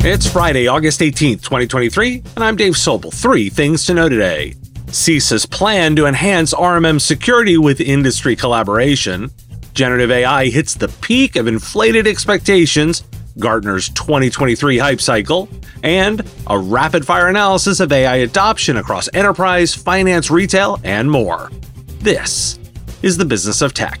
It's Friday, August 18th, 2023, and I'm Dave Sobel. Three things to know today. CISA's plan to enhance RMM security with industry collaboration. Generative AI hits the peak of inflated expectations, Gartner's 2023 hype cycle, and a rapid fire analysis of AI adoption across enterprise, finance, retail, and more. This is the business of tech.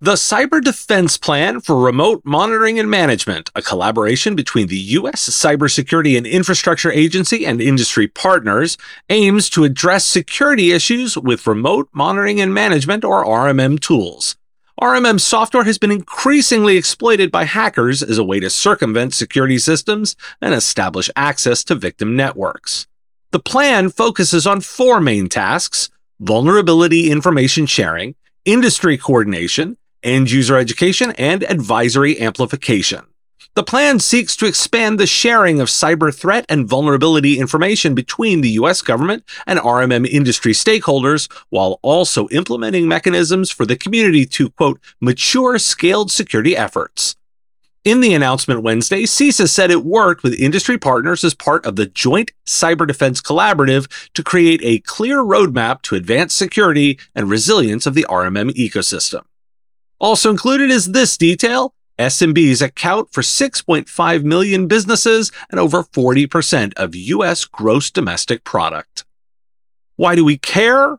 The Cyber Defense Plan for Remote Monitoring and Management, a collaboration between the U.S. Cybersecurity and Infrastructure Agency and industry partners, aims to address security issues with remote monitoring and management, or RMM tools. RMM software has been increasingly exploited by hackers as a way to circumvent security systems and establish access to victim networks. The plan focuses on four main tasks vulnerability information sharing, industry coordination, end user education, and advisory amplification. The plan seeks to expand the sharing of cyber threat and vulnerability information between the US government and RMM industry stakeholders while also implementing mechanisms for the community to, quote, mature scaled security efforts. In the announcement Wednesday, CISA said it worked with industry partners as part of the Joint Cyber Defense Collaborative to create a clear roadmap to advance security and resilience of the RMM ecosystem. Also included is this detail SMBs account for 6.5 million businesses and over 40% of U.S. gross domestic product. Why do we care?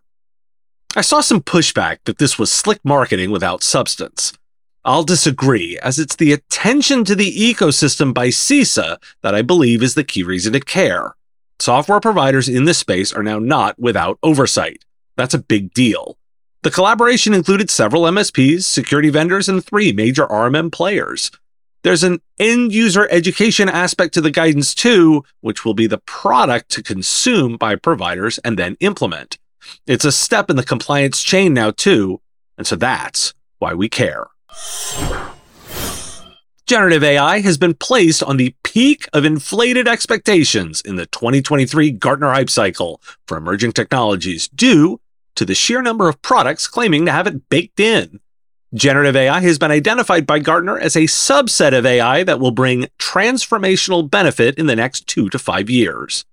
I saw some pushback that this was slick marketing without substance. I'll disagree, as it's the attention to the ecosystem by CISA that I believe is the key reason to care. Software providers in this space are now not without oversight. That's a big deal. The collaboration included several MSPs, security vendors, and three major RMM players. There's an end user education aspect to the guidance too, which will be the product to consume by providers and then implement. It's a step in the compliance chain now too, and so that's why we care. Generative AI has been placed on the peak of inflated expectations in the 2023 Gartner Hype Cycle for emerging technologies due to the sheer number of products claiming to have it baked in. Generative AI has been identified by Gartner as a subset of AI that will bring transformational benefit in the next two to five years.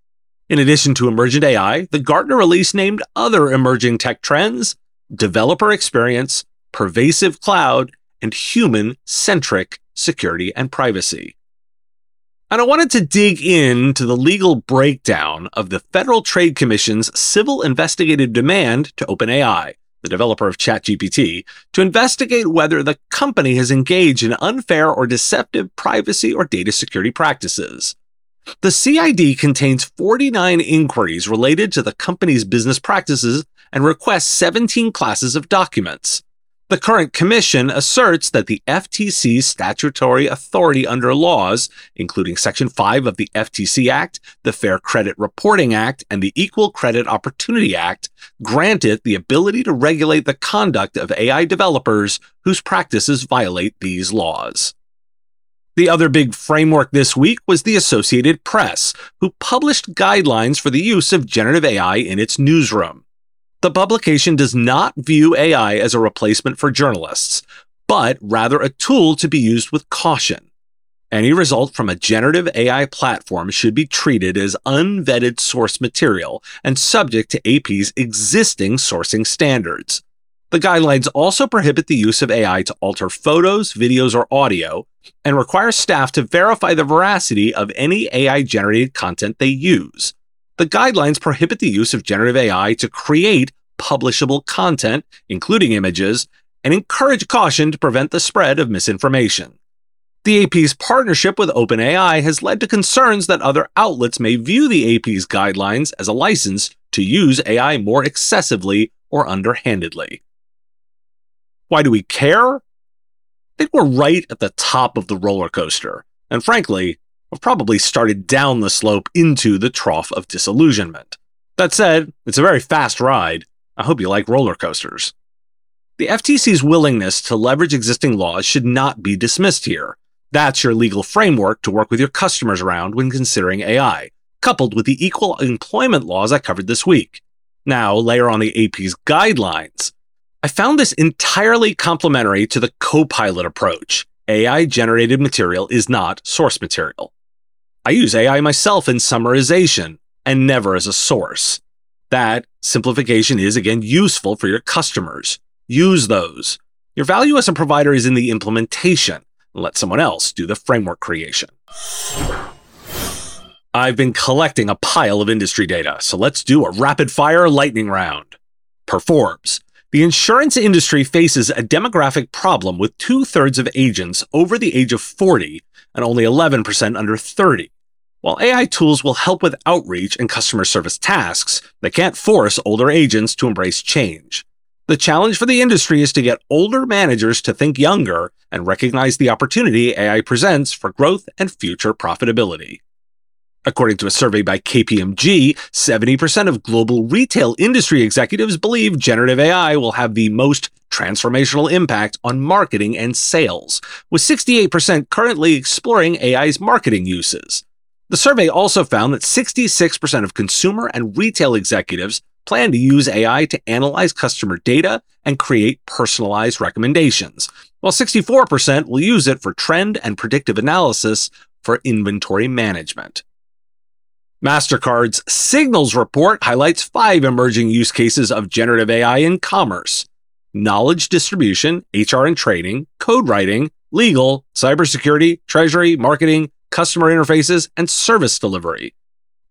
In addition to emergent AI, the Gartner release named other emerging tech trends developer experience, pervasive cloud, and human centric security and privacy. And I wanted to dig into the legal breakdown of the Federal Trade Commission's civil investigative demand to OpenAI, the developer of ChatGPT, to investigate whether the company has engaged in unfair or deceptive privacy or data security practices. The CID contains 49 inquiries related to the company's business practices and requests 17 classes of documents. The current commission asserts that the FTC's statutory authority under laws, including Section 5 of the FTC Act, the Fair Credit Reporting Act, and the Equal Credit Opportunity Act, grant it the ability to regulate the conduct of AI developers whose practices violate these laws. The other big framework this week was the Associated Press, who published guidelines for the use of generative AI in its newsroom. The publication does not view AI as a replacement for journalists, but rather a tool to be used with caution. Any result from a generative AI platform should be treated as unvetted source material and subject to AP's existing sourcing standards. The guidelines also prohibit the use of AI to alter photos, videos, or audio, and require staff to verify the veracity of any AI generated content they use. The guidelines prohibit the use of generative AI to create publishable content, including images, and encourage caution to prevent the spread of misinformation. The AP's partnership with OpenAI has led to concerns that other outlets may view the AP's guidelines as a license to use AI more excessively or underhandedly. Why do we care? I think we're right at the top of the roller coaster, and frankly, we've probably started down the slope into the trough of disillusionment. That said, it's a very fast ride. I hope you like roller coasters. The FTC's willingness to leverage existing laws should not be dismissed here. That's your legal framework to work with your customers around when considering AI, coupled with the equal employment laws I covered this week. Now, layer on the AP's guidelines. I found this entirely complementary to the Copilot approach. AI generated material is not source material. I use AI myself in summarization and never as a source. That simplification is again useful for your customers. Use those. Your value as a provider is in the implementation. Let someone else do the framework creation. I've been collecting a pile of industry data, so let's do a rapid fire lightning round. Per Forbes, the insurance industry faces a demographic problem with two thirds of agents over the age of 40 and only 11% under 30. While AI tools will help with outreach and customer service tasks, they can't force older agents to embrace change. The challenge for the industry is to get older managers to think younger and recognize the opportunity AI presents for growth and future profitability. According to a survey by KPMG, 70% of global retail industry executives believe generative AI will have the most transformational impact on marketing and sales, with 68% currently exploring AI's marketing uses. The survey also found that 66% of consumer and retail executives plan to use AI to analyze customer data and create personalized recommendations, while 64% will use it for trend and predictive analysis for inventory management. MasterCard's Signals report highlights five emerging use cases of generative AI in commerce knowledge distribution, HR and training, code writing, legal, cybersecurity, treasury, marketing, customer interfaces, and service delivery.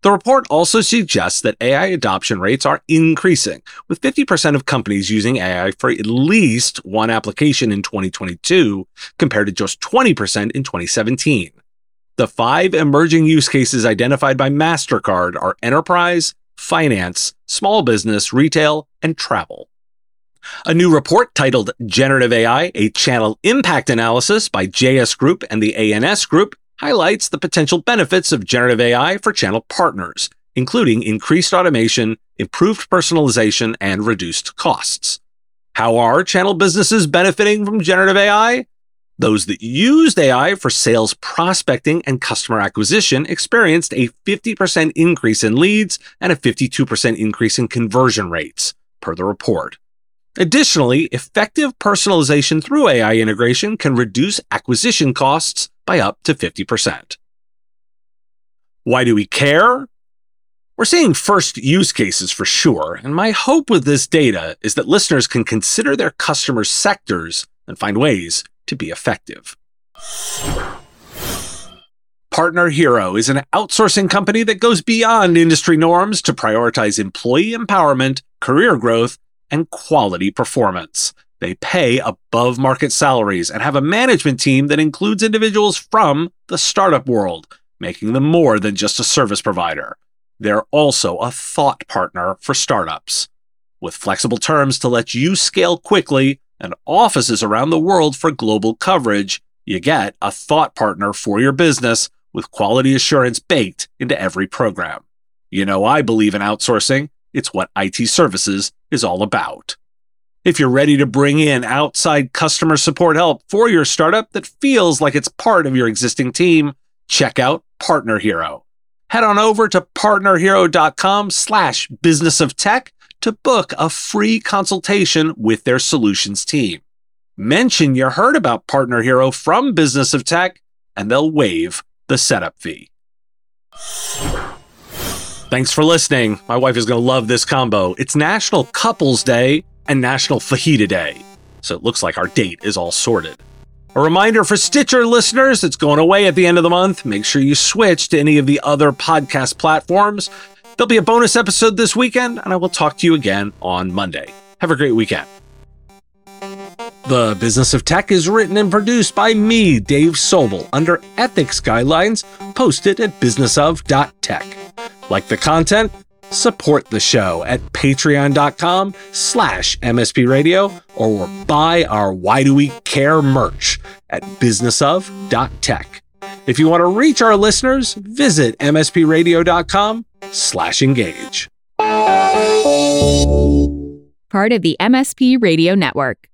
The report also suggests that AI adoption rates are increasing, with 50% of companies using AI for at least one application in 2022, compared to just 20% in 2017. The five emerging use cases identified by MasterCard are enterprise, finance, small business, retail, and travel. A new report titled Generative AI, a Channel Impact Analysis by JS Group and the ANS Group highlights the potential benefits of generative AI for channel partners, including increased automation, improved personalization, and reduced costs. How are channel businesses benefiting from generative AI? Those that used AI for sales prospecting and customer acquisition experienced a 50% increase in leads and a 52% increase in conversion rates, per the report. Additionally, effective personalization through AI integration can reduce acquisition costs by up to 50%. Why do we care? We're seeing first use cases for sure, and my hope with this data is that listeners can consider their customers' sectors and find ways to be effective. Partner Hero is an outsourcing company that goes beyond industry norms to prioritize employee empowerment, career growth, and quality performance. They pay above market salaries and have a management team that includes individuals from the startup world, making them more than just a service provider. They're also a thought partner for startups. With flexible terms to let you scale quickly and offices around the world for global coverage, you get a thought partner for your business with quality assurance baked into every program. You know, I believe in outsourcing. It's what IT services is all about. If you're ready to bring in outside customer support help for your startup that feels like it's part of your existing team, check out Partner Hero. Head on over to partnerhero.com slash business of tech to book a free consultation with their solutions team. Mention you heard about Partner Hero from Business of Tech, and they'll waive the setup fee. Thanks for listening. My wife is going to love this combo. It's National Couples Day, and National Fajita Day. So it looks like our date is all sorted. A reminder for Stitcher listeners, it's going away at the end of the month. Make sure you switch to any of the other podcast platforms. There'll be a bonus episode this weekend, and I will talk to you again on Monday. Have a great weekend. The Business of Tech is written and produced by me, Dave Sobel, under ethics guidelines posted at businessof.tech. Like the content? Support the show at patreon.com slash mspradio or buy our Why Do We Care merch at businessof.tech. If you want to reach our listeners, visit mspradio.com slash engage. Part of the MSP Radio Network.